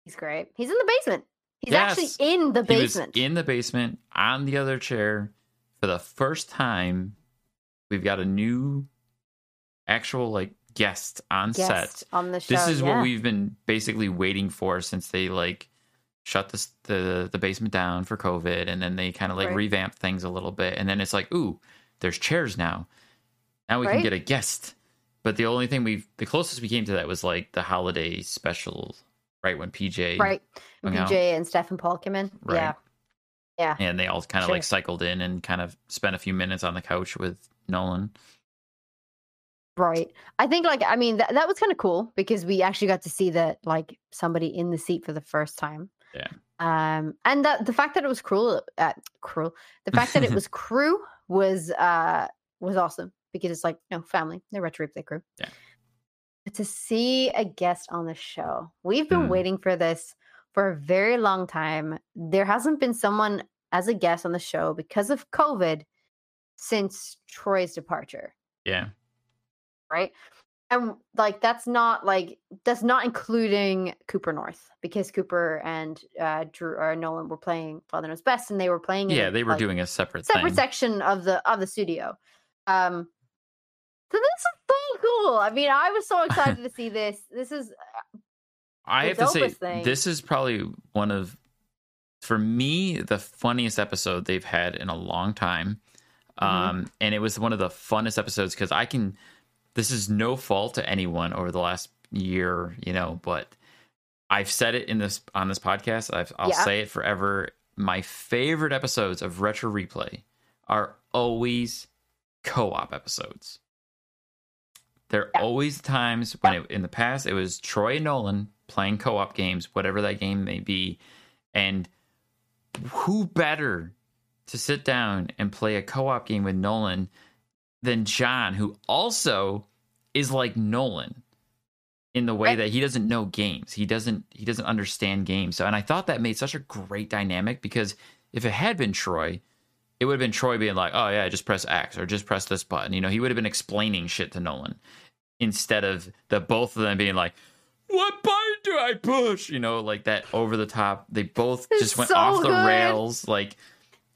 He's great. He's in the basement. He's Yes. actually in the basement. in the basement on the other chair for the first time. We've got a new actual like guest on set. On the show. This is yeah. what we've been basically waiting for since they like shut this, the the basement down for COVID, and then they kind of like Right. revamped things a little bit, and then it's like, ooh, there's chairs now. Now we can get a guest. But the only thing we've the closest we came to that was like the holiday special, right when PJ Right. PJ out. And Steph and Paul came in. Right. Yeah. Yeah. and they all kind of Sure. like cycled in and kind of spent a few minutes on the couch with Nolan. Right. I think like I mean that that was kind of cool because we actually got to see that like somebody in the seat for the first time. Yeah. Um and that the fact that it was cruel uh, cruel. The fact that it was crew was uh was awesome because it's like no family, the retro replay crew. Yeah. But to see a guest on the show. We've been Mm. waiting for this for a very long time. There hasn't been someone as a guest on the show because of COVID since Troy's departure Yeah, right? And like that's not like that's not including Cooper North because Cooper and uh Drew or Nolan were playing Father Knows Best and they were playing yeah, a, they were like, doing a separate separate thing. section of the of the studio. Um so this is so cool. I mean, I was so excited to see this. This is I the have to say, thing. this is probably one of, for me, the funniest episode they've had in a long time. Mhm. Um, and it was one of the funnest episodes because I can. This is no fault to anyone over the last year, you know, but I've said it in this on this podcast. I've, I'll Yeah. say it forever. My favorite episodes of Retro Replay are always co-op episodes. There Yeah. are always times when it, in the past it was Troy and Nolan playing co-op games, whatever that game may be, and who better to sit down and play a co-op game with Nolan than John, who also is like Nolan in the way Right. that he doesn't know games. He doesn't he doesn't understand games. So and I thought that made such a great dynamic because if it had been Troy, it would have been Troy being like, "Oh yeah, just press X or just press this button." You know, he would have been explaining shit to Nolan instead of the both of them being like, "What button do I push?" You know, like that over the top. They both It's just went so off the good. rails, like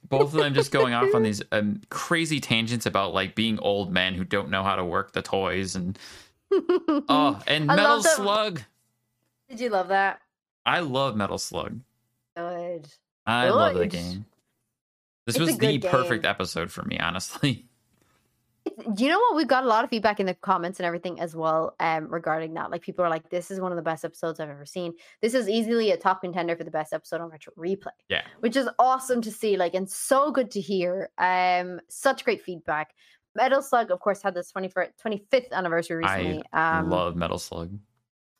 both of them just going off on these um, crazy tangents about like being old men who don't know how to work the toys and oh, and Metal Slug. Did you love that? I love Metal Slug. Good. I love the game. This It's was the good perfect episode for me, honestly. Do you know what? We've got a lot of feedback in the comments and everything as well um, regarding that. Like people are like, "This is one of the best episodes I've ever seen. This is easily a top contender for the best episode on Retro Replay." Yeah. which is awesome to see. Like, and so good to hear. Um, such great feedback. Metal Slug, of course, had this 21st, 25th anniversary recently. I um, love Metal Slug.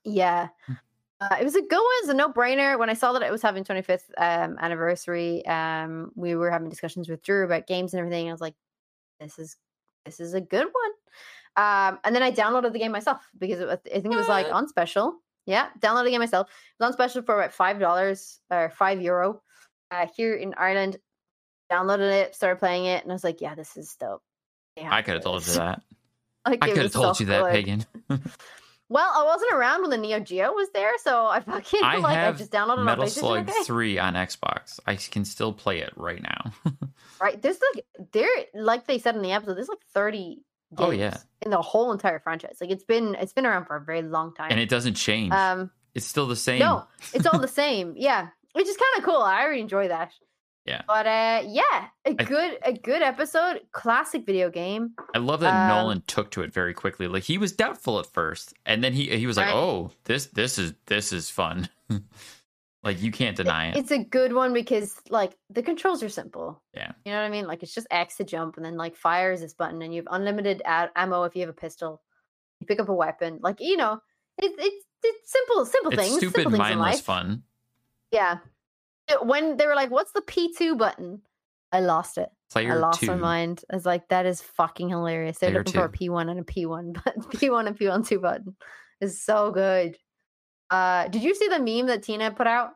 Yeah. Uh, it was a good one. It was a no brainer. When I saw that it was having 25th um, anniversary, um, we were having discussions with Drew about games and everything. And I was like, this is this is a good one. Um, and then I downloaded the game myself because it was, I think it was like on special. Yeah, downloaded the game myself. It was on special for about five dollars or five euro uh, here in Ireland. Downloaded it, started playing it, and I was like, "Yeah, this is dope." They I could have told you that. Like, I could have told you that. Pagan. Well, I wasn't around when the Neo Geo was there, so I fucking I like I just downloaded on Metal Slug okay. 3 on Xbox. I can still play it right now. Right. There's like there like they said in the episode, there's like 30 games Oh, yeah. in the whole entire franchise. Like it's been it's been around for a very long time. and it doesn't change. um it's still the same. no, it's all the same. Yeah. Which is kind of cool. I really enjoy that. Yeah. But uh yeah, a I- good a good episode, classic video game. I love that Um, Nolan took to it very quickly. Like he was doubtful at first, and then he he was like, Right. "Oh, this this is this is fun." like you can't deny it. It's a good one because like the controls are simple. Yeah. You know what I mean? Like it's just X to jump and then like fire is this button and you have unlimited a- ammo if you have a pistol. You pick up a weapon. Like, you know, it's it's it's simple simple It's things. stupid, simple things in mindless fun. Yeah. When they were like, "What's the P2 button?" I lost it. Player I lost two. my mind. I was like, "That is fucking hilarious." They're Player looking for a two. P1 and a P1, but P1 and P1 two button is so good. Uh, did you see the meme that Tina put out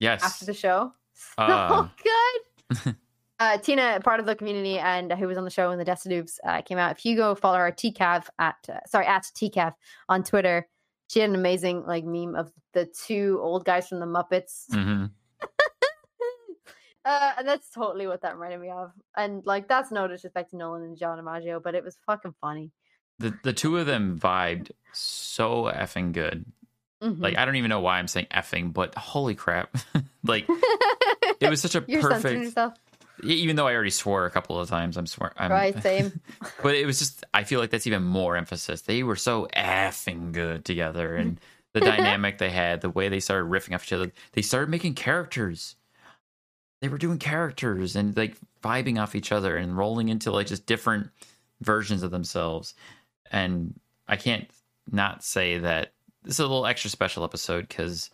Yes. after the show? So Uh. good. uh, Tina, part of the community and who was on the show in the Destinoobs, uh, came out. If you go follow our TCAV at uh, sorry at TCAV on Twitter, she had an amazing like meme of the two old guys from the Muppets. hmm Uh, and that's totally what that reminded me of. And like, that's no disrespect to Nolan and John DiMaggio, but it was fucking funny. The the two of them vibed so effing good. Mhm. Like I don't even know why I'm saying effing, but holy crap! like it was such a You're perfect. Even though I already swore a couple of times, I'm swear. I'm, right? Same. but it was just I feel like that's even more emphasis. They were so effing good together, and the dynamic they had, the way they started riffing off each other. They started making characters. They were doing characters and like vibing off each other and rolling into like just different versions of themselves. And I can't not say that this is a little extra special episode because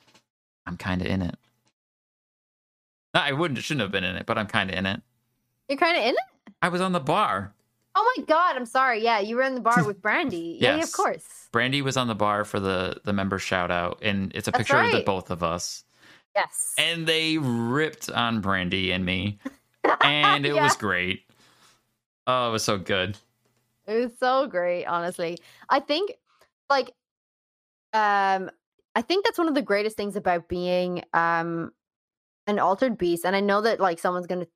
I'm kind of in it. I wouldn't shouldn't have been in it, but I'm kind of in it. You're kind of in it. I was on the bar. Oh my god! I'm sorry. Yeah, you were in the bar with Brandy. Yeah, yeah, of course. Brandy was on the bar for the the member shout out, and it's a That's picture of the both of us. Yes. And they ripped on Brandy and me, and it Yeah. was great. Oh, it was so good. It was so great, honestly. I think like um I think that's one of the greatest things about being um an altered beast and I know that like someone's going to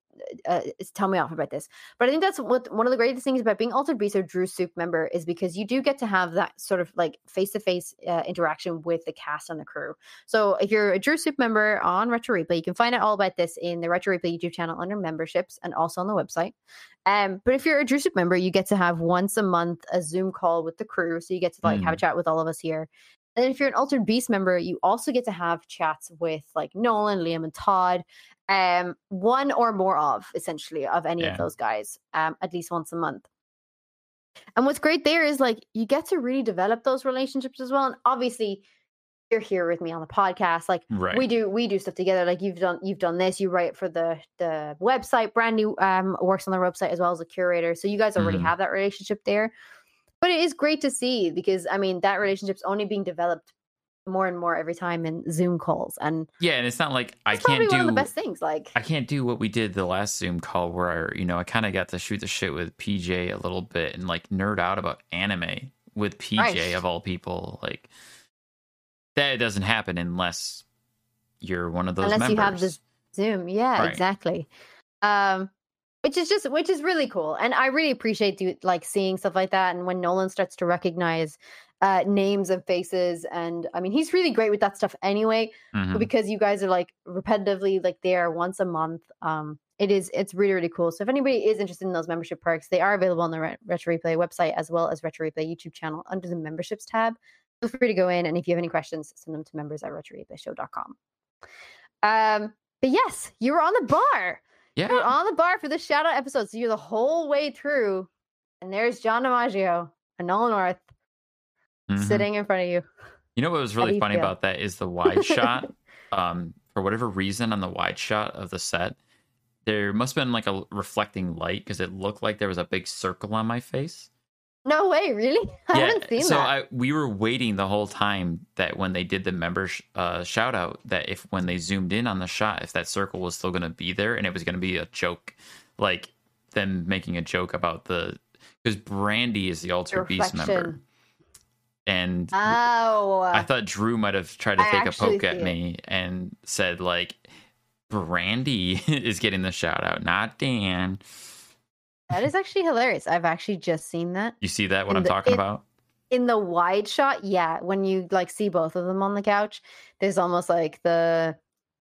uh, tell me off about this. But I think that's what one of the greatest things about being altered beast or Drew Soup member is because you do get to have that sort of like face-to-face uh, interaction with the cast and the crew. So if you're a Drew Soup member on Retro Replay, you can find out all about this in the Retro Replay YouTube channel under memberships and also on the website. Um, but if you're a Drew Soup member, you get to have once a month a Zoom call with the crew. So you get to like have a chat with all of us here. And if you're an Altered Beast member, you also get to have chats with like Nolan, Liam, and Todd. Um, one or more of essentially of any Yeah. of those guys, um, at least once a month. And what's great there is like you get to really develop those relationships as well. And obviously, you're here with me on the podcast. Like Right. we do we do stuff together like you've done you've done this you write for the the website brandy um works on the website as well as a curator so you guys already Mhm. have that relationship there but it is great to see because i mean that relationship's only being developed more and more every time in zoom calls and yeah, and it's not like I can't one of do the best things like I can't do what we did the last Zoom call where I, you know, I kind of got to shoot the shit with PJ a little bit and like nerd out about anime with PJ Right. of all people. Like that doesn't happen unless you're one of those unless members. you have this zoom yeah Right. exactly um which is just which is really cool and i really appreciate do, like seeing stuff like that and when nolan starts to recognize uh names and faces and i mean he's really great with that stuff anyway Mhm. but because you guys are like repetitively like there once a month um it is it's really really cool. So if anybody is interested in those membership perks they are available on the Re- retro replay website as well as retro replay youtube channel under the memberships tab. Feel free to go in and if you have any questions send them to members at retroreplayshow.com um but yes you were on the bar yeah. you were on the bar for the shout out episode so you're the whole way through and there's john DiMaggio and nolan north Mhm. sitting in front of you You know what was really funny feel? about that is the wide shot. Um, for whatever reason, on the wide shot of the set, there must have been like a reflecting light because it looked like there was a big circle on my face. No way, really? I haven't seen so that. I we were waiting the whole time that when they did the member sh- uh, shout out that if when they zoomed in on the shot if that circle was still going to be there and it was going to be a joke like them making a joke about the because Brandy is the Altered Beast member and oh, I thought Drew might have tried to I take a poke at it. me and said like Brandy is getting the shout out not Dan that is actually hilarious. I've actually just seen that you see that what And I'm the- talking it- about in the wide shot. Yeah, when you like see both of them on the couch, there's almost like the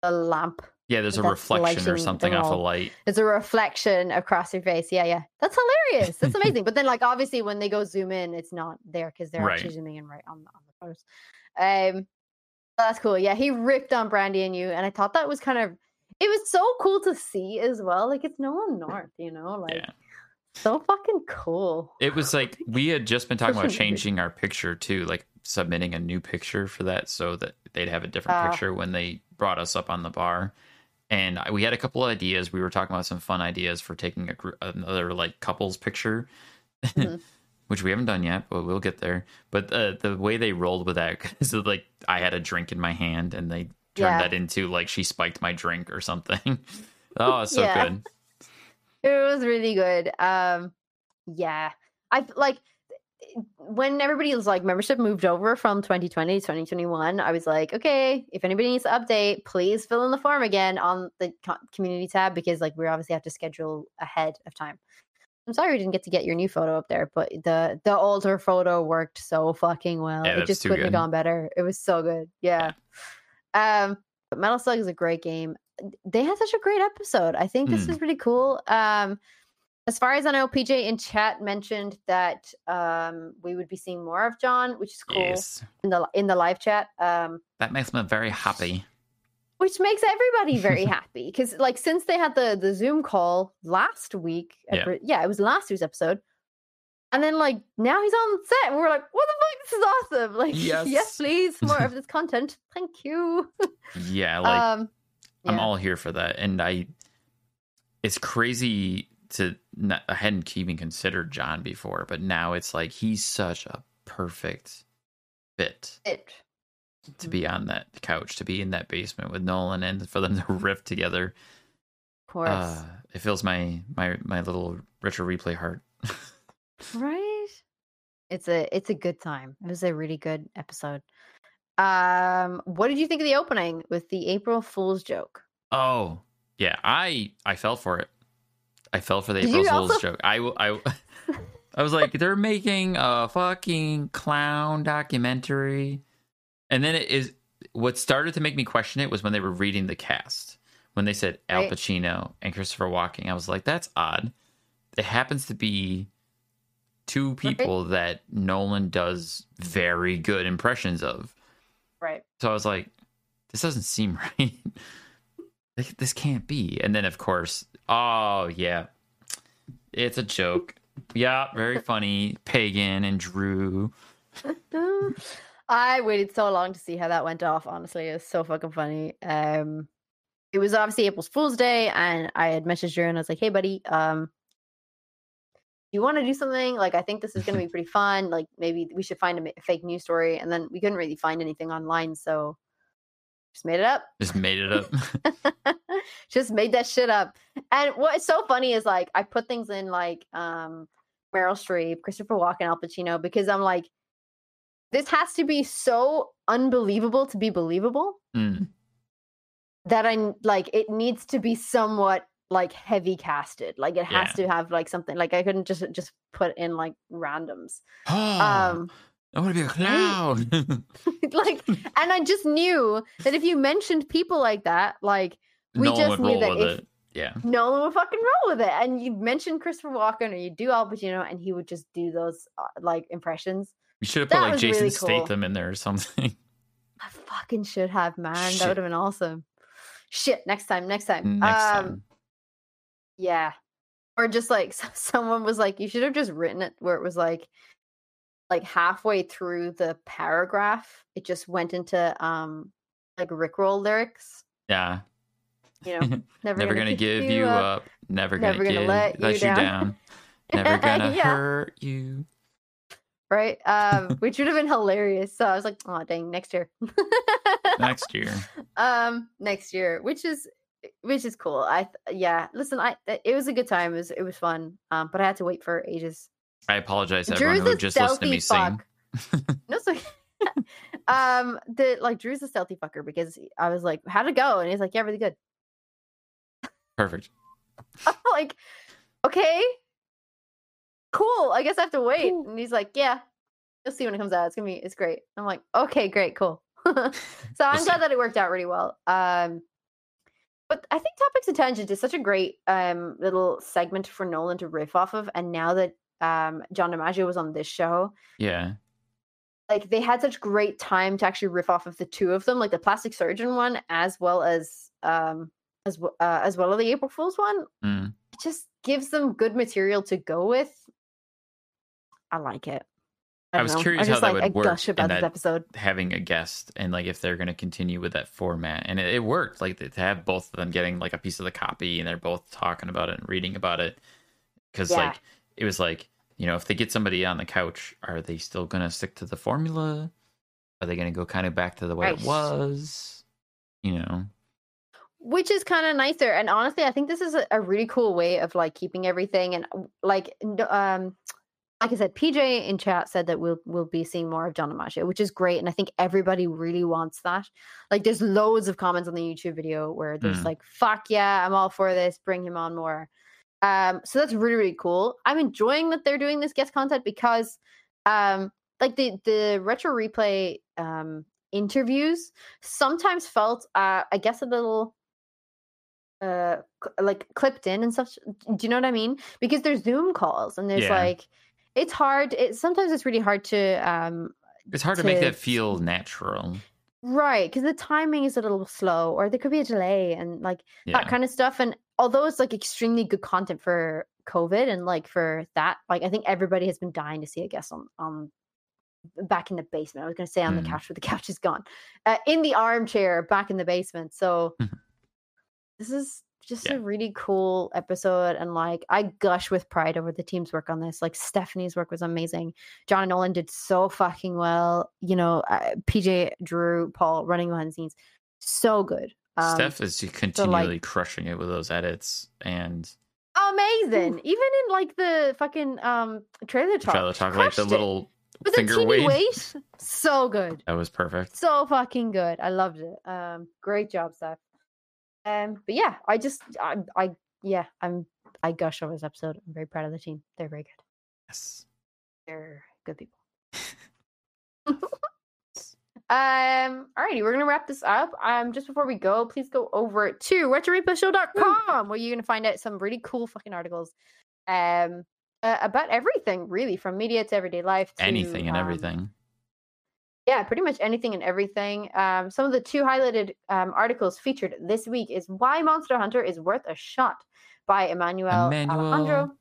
the lamp. yeah there's a reflection or something off a light There's a reflection across your face. Yeah, yeah, that's hilarious. That's amazing. but then, like, obviously, when they go zoom in, it's not there because they're actually zooming in right on, on the photos. Um, that's cool. Yeah, he ripped on Brandy and you, and I thought that was kind of. It was so cool to see as well. Like it's Nolan North, you know, like yeah so fucking cool. It was like we had just been talking about changing our picture too, like submitting a new picture for that so that they'd have a different Ah. picture when they brought us up on the bar. And we had a couple of ideas. We were talking about some fun ideas for taking a gr- another like couples picture, Mhm. which we haven't done yet, but we'll get there. But uh, the way they rolled with that is like I had a drink in my hand and they turned Yeah. that into like she spiked my drink or something. oh, it's so Yeah. good. It was really good. Um, yeah, I like when everybody was like membership moved over from 2020 to 2021. I was like, okay, if anybody needs to update, please fill in the form again on the community tab because like we obviously have to schedule ahead of time. I'm sorry we didn't get to get your new photo up there, but the the older photo worked so fucking well. Yeah, it just couldn't have gone better. It was so good. Yeah. Um, but Metal Slug is a great game. They had such a great episode. I think this Hmm. is really cool. Um, as far as I know, PJ in chat mentioned that um, we would be seeing more of John, which is cool Yes, in the in the live chat. Um, that makes me very happy. which makes everybody very happy because, like, since they had the the Zoom call last week, Yeah. pre- yeah, it was last week's episode, and then like now he's on set, and we're like, what the fuck? This is awesome! Like, yes, Yes. please, more of this content. Thank you. Yeah, like um, I'm all here for that. And I, it's crazy to, not, I hadn't even considered John before, but now it's like he's such a perfect fit it. to be on that couch, to be in that basement with Nolan and for them to riff together. Of course. Uh, it fills my, my, my little retro replay heart. right it's a it's a good time it was a really good episode um what did you think of the opening with the april fool's joke Oh, yeah. I, I fell for it. I fell for the Did April Fool's also- joke. I was like, they're making a fucking clown documentary. And then it is what started to make me question it was when they were reading the cast. When they said Al. Pacino and Christopher Walken, I was like, that's odd. It happens to be two people that Nolan does very good impressions of. Right So I was like, this doesn't seem right. This can't be. And then, of course, oh, yeah, it's a joke. Yeah, very funny. Pagan and Drew. i waited so long to see how that went off honestly it's so fucking funny um it was obviously april's fool's day and i had messaged her and i was like hey buddy um you want to do something like i think this is going to be pretty fun like maybe we should find a ma- fake news story and then we couldn't really find anything online so just made it up Just made it up. just made that shit up. And what's so funny is like I put things in like um Meryl Streep, Christopher Walken, Al Pacino because I'm like, this has to be so unbelievable to be believable Mm. that I like it needs to be somewhat like heavy casted. Like it has Yeah. to have like something like I couldn't just just put in like randoms. Oh, Um I want to be a clown. like and I just knew that if you mentioned people like that, like we no just knew that if it. Yeah. no one would fucking roll with it. And you mentioned Christopher Walken or you do Al Pacino and he would just do those uh, like impressions. You should have put That like Jason really cool. Statham in there or something. I fucking should have, man. That would have been awesome. Shit, next time, next time. Next um, time. Yeah. Or just like someone was like, you should have just written it where it was like, like halfway through the paragraph, it just went into um like Rickroll lyrics. Yeah. You know, never, Never gonna, give you up. Never gonna, gonna give, let you down. Never gonna Yeah. hurt you. right? Um, which would have been hilarious. So I was like, oh dang, next year. Next year. um, next year, which is which is cool. I yeah, listen, I it was a good time. It was it was fun. Um, but I had to wait for ages. I apologize to Drew's everyone who a just listened to me stealthy sing. No, so um, the like Drew's a stealthy fucker because I was like, how'd it go? And he's like, yeah, really good. Perfect. I'm like, okay, cool. I guess I have to wait. And he's like, yeah, you'll see when it comes out. It's gonna be, it's great. I'm like, okay, great, cool. so I'm glad that it worked out really well. Um, but I think topics and tangents is such a great um little segment for Nolan to riff off of. And now that um John DiMaggio was on this show, Yeah. like they had such great time to actually riff off of the two of them, like the plastic surgeon one as well as um as w- uh, as well as the April Fool's one. Mm. It just gives them good material to go with. I like it. I don't was know. curious I how that like would I work gush in about this that- episode. Having a guest and like if they're going to continue with that format, and it, it worked. Like to have both of them getting like a piece of the copy, and they're both talking about it and reading about it, because Yeah. like it was like you know if they get somebody on the couch, are they still going to stick to the formula? Are they going to go kind of back to the way Right. it was? You know, which is kind of nicer and honestly i think this is a, a really cool way of like keeping everything and like um like i said pj in chat said that we'll we'll be seeing more of john DiMaggio, which is great and i think everybody really wants that like there's loads of comments on the youtube video where there's Mm. like fuck yeah i'm all for this bring him on more um so that's really really cool i'm enjoying that they're doing this guest content because um like the the retro replay um interviews sometimes felt uh i guess a little uh like clipped in and such do you know what i mean because there's zoom calls and there's Yeah. like it's hard it sometimes it's really hard to um it's hard to make To- that feel natural. right because the timing is a little slow or there could be a delay and like Yeah. that kind of stuff and although it's like extremely good content for covid and like for that like i think everybody has been dying to see a guest on on back in the basement i was going to say on Mhm. the couch but the couch is gone uh, in the armchair back in the basement so this is just Yeah. a really cool episode and like i gush with pride over the team's work on this like stephanie's work was amazing john and nolan did so fucking well you know uh, pj drew paul running behind the scenes so good um, Steph is continually crushing it with those edits and amazing. Even in like the fucking um trailer talk, trailer talk, like the it. little with the finger teeny weight. weight, so good, That was perfect. so fucking good. I loved it. Um, great job, Steph. Um, but yeah, I just, I, I, yeah, I'm, I gush over this episode. I'm very proud of the team. They're very good. Yes. They're good people. Um, alrighty, we're gonna wrap this up. Um, just before we go, please go over to retroreplayShow.com where you're gonna find out some really cool fucking articles. Um uh, about everything, really, from media to everyday life to Anything and um, everything. Yeah, pretty much anything and everything. Um, some of the two highlighted um, articles featured this week is Why Monster Hunter is Worth a Shot by Emmanuel Alejandro.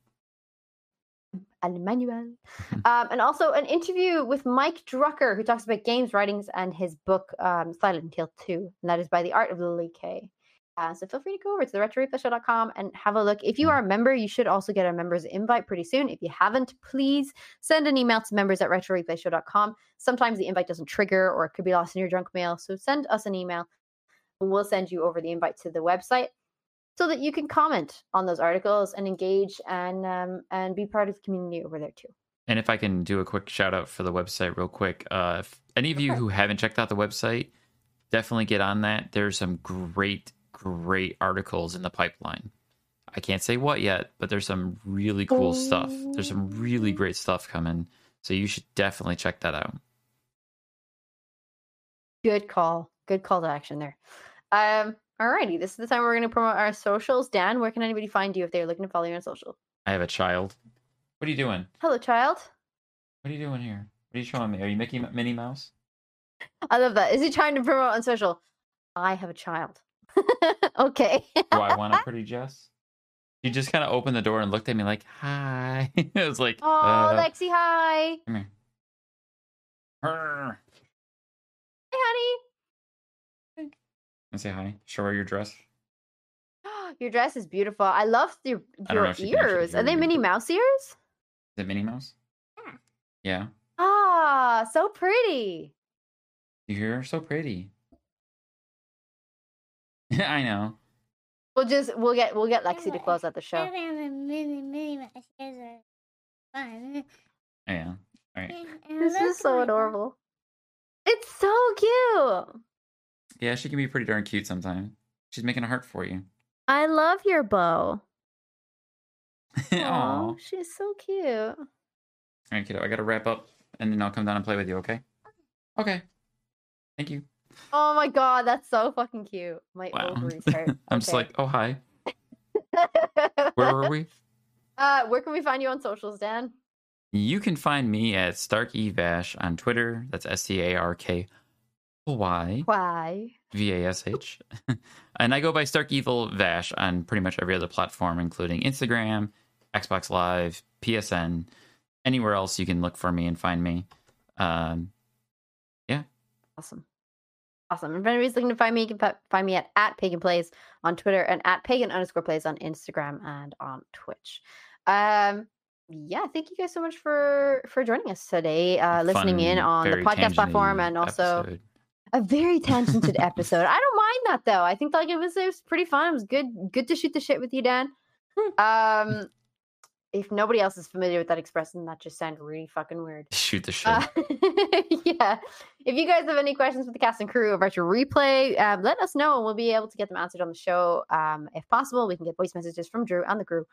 Emmanuel. um, and also an interview with Mike Drucker, who talks about games writings and his book um, Silent Hill 2. And that is by the art of Lily Kay. Uh, so feel free to go over to the retroreplayShow.com and have a look. If you Mm. are a member, you should also get a member's invite pretty soon. If you haven't, please send an email to members at retroreplayShow.com. Sometimes the invite doesn't trigger or it could be lost in your junk mail. So send us an email and we'll send you over the invite to the website so that you can comment on those articles and engage and um, and be part of the community over there too. And if I can do a quick shout out for the website real quick, uh, if any of you who haven't checked out the website, definitely get on that. There's some great, great articles in the pipeline. I can't say what yet, but there's some really cool stuff. There's some really great stuff coming. So you should definitely check that out. Good call. Good call to action there. Um, alrighty, this is the time we're going to promote our socials. Dan, where can anybody find you if they're looking to follow you on social? I have a child. What are you doing? Hello, child. What are you doing here? What are you showing me? Are you Mickey Minnie Mouse? I love that. Is he trying to promote on social? I have a child. okay. Do I want a pretty Jess? She just kind of opened the door and looked at me like, "Hi." it was like, Oh, uh, Lexi, hi. come here. Her. Hey, honey. I say hi. Show her your dress. Your dress is beautiful. I love your I don't know your if she can actually ears. Are they Minnie Mouse ears? Is it Minnie Mouse? Yeah. Yeah. Ah, so pretty. You hear? So pretty. I know. We'll just we'll get we'll get Lexi to close out the show. Mini, mini mouse ears are fun. Oh, yeah. All right. And- and This is so adorable. It's so cute. Yeah, she can be pretty darn cute sometimes. She's making a heart for you. I love your bow. Aw. Aw, she's so cute. All right, kiddo. I gotta wrap up, and then I'll come down and play with you. Okay. Okay. Thank you. Oh my god, that's so fucking cute. My Wow. ovaries hurt. I'm just like, oh hi. Where were we? uh, where can we find you on socials, Dan? You can find me at StarkyVash on Twitter. That's S C A R K Y Why? V A S H. And I go by Stark Evil Vash on pretty much every other platform, including Instagram, Xbox Live, PSN, anywhere else you can look for me and find me. Um, yeah. Awesome. Awesome. If anybody's looking to find me, you can find me at, at Pagan Plays on Twitter and at Pagan underscore Plays on Instagram and on Twitch. Um, yeah, thank you guys so much for for joining us today, uh, listening in on the podcast platform and also episode. a very tangented episode. I don't mind that though. I think like it was it was pretty fun. It was good good to shoot the shit with you, Dan. Um, if nobody else is familiar with that expression, that just sounds really fucking weird. Shoot the shit. Uh, yeah. If you guys have any questions for the cast and crew of Retro Replay, um, let us know and we'll be able to get them answered on the show. Um, if possible, we can get voice messages from Drew and the crew.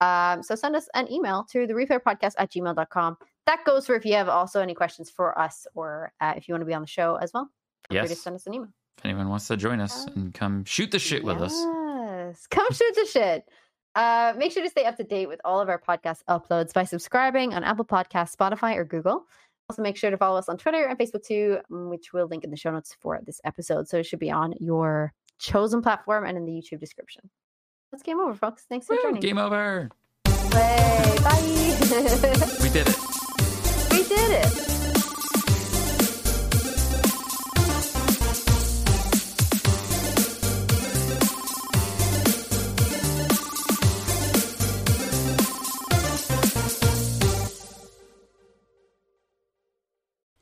Um, so send us an email to the replay podcast at gmail.com. That goes for if you have also any questions for us or uh, if you want to be on the show as well. Feel free to Yes. send us an email. if anyone wants to join us Uh, and come shoot the shit with us. Yes. Come shoot the shit. Uh, make sure to stay up to date with all of our podcast uploads by subscribing on Apple Podcasts, Spotify, or Google. Also, make sure to follow us on Twitter and Facebook too, mm, which we'll link in the show notes for this episode. So it should be on your chosen platform and in the YouTube description. That's game over, folks. Thanks for Woo, joining. game over. Hey, bye. We did it. we did it.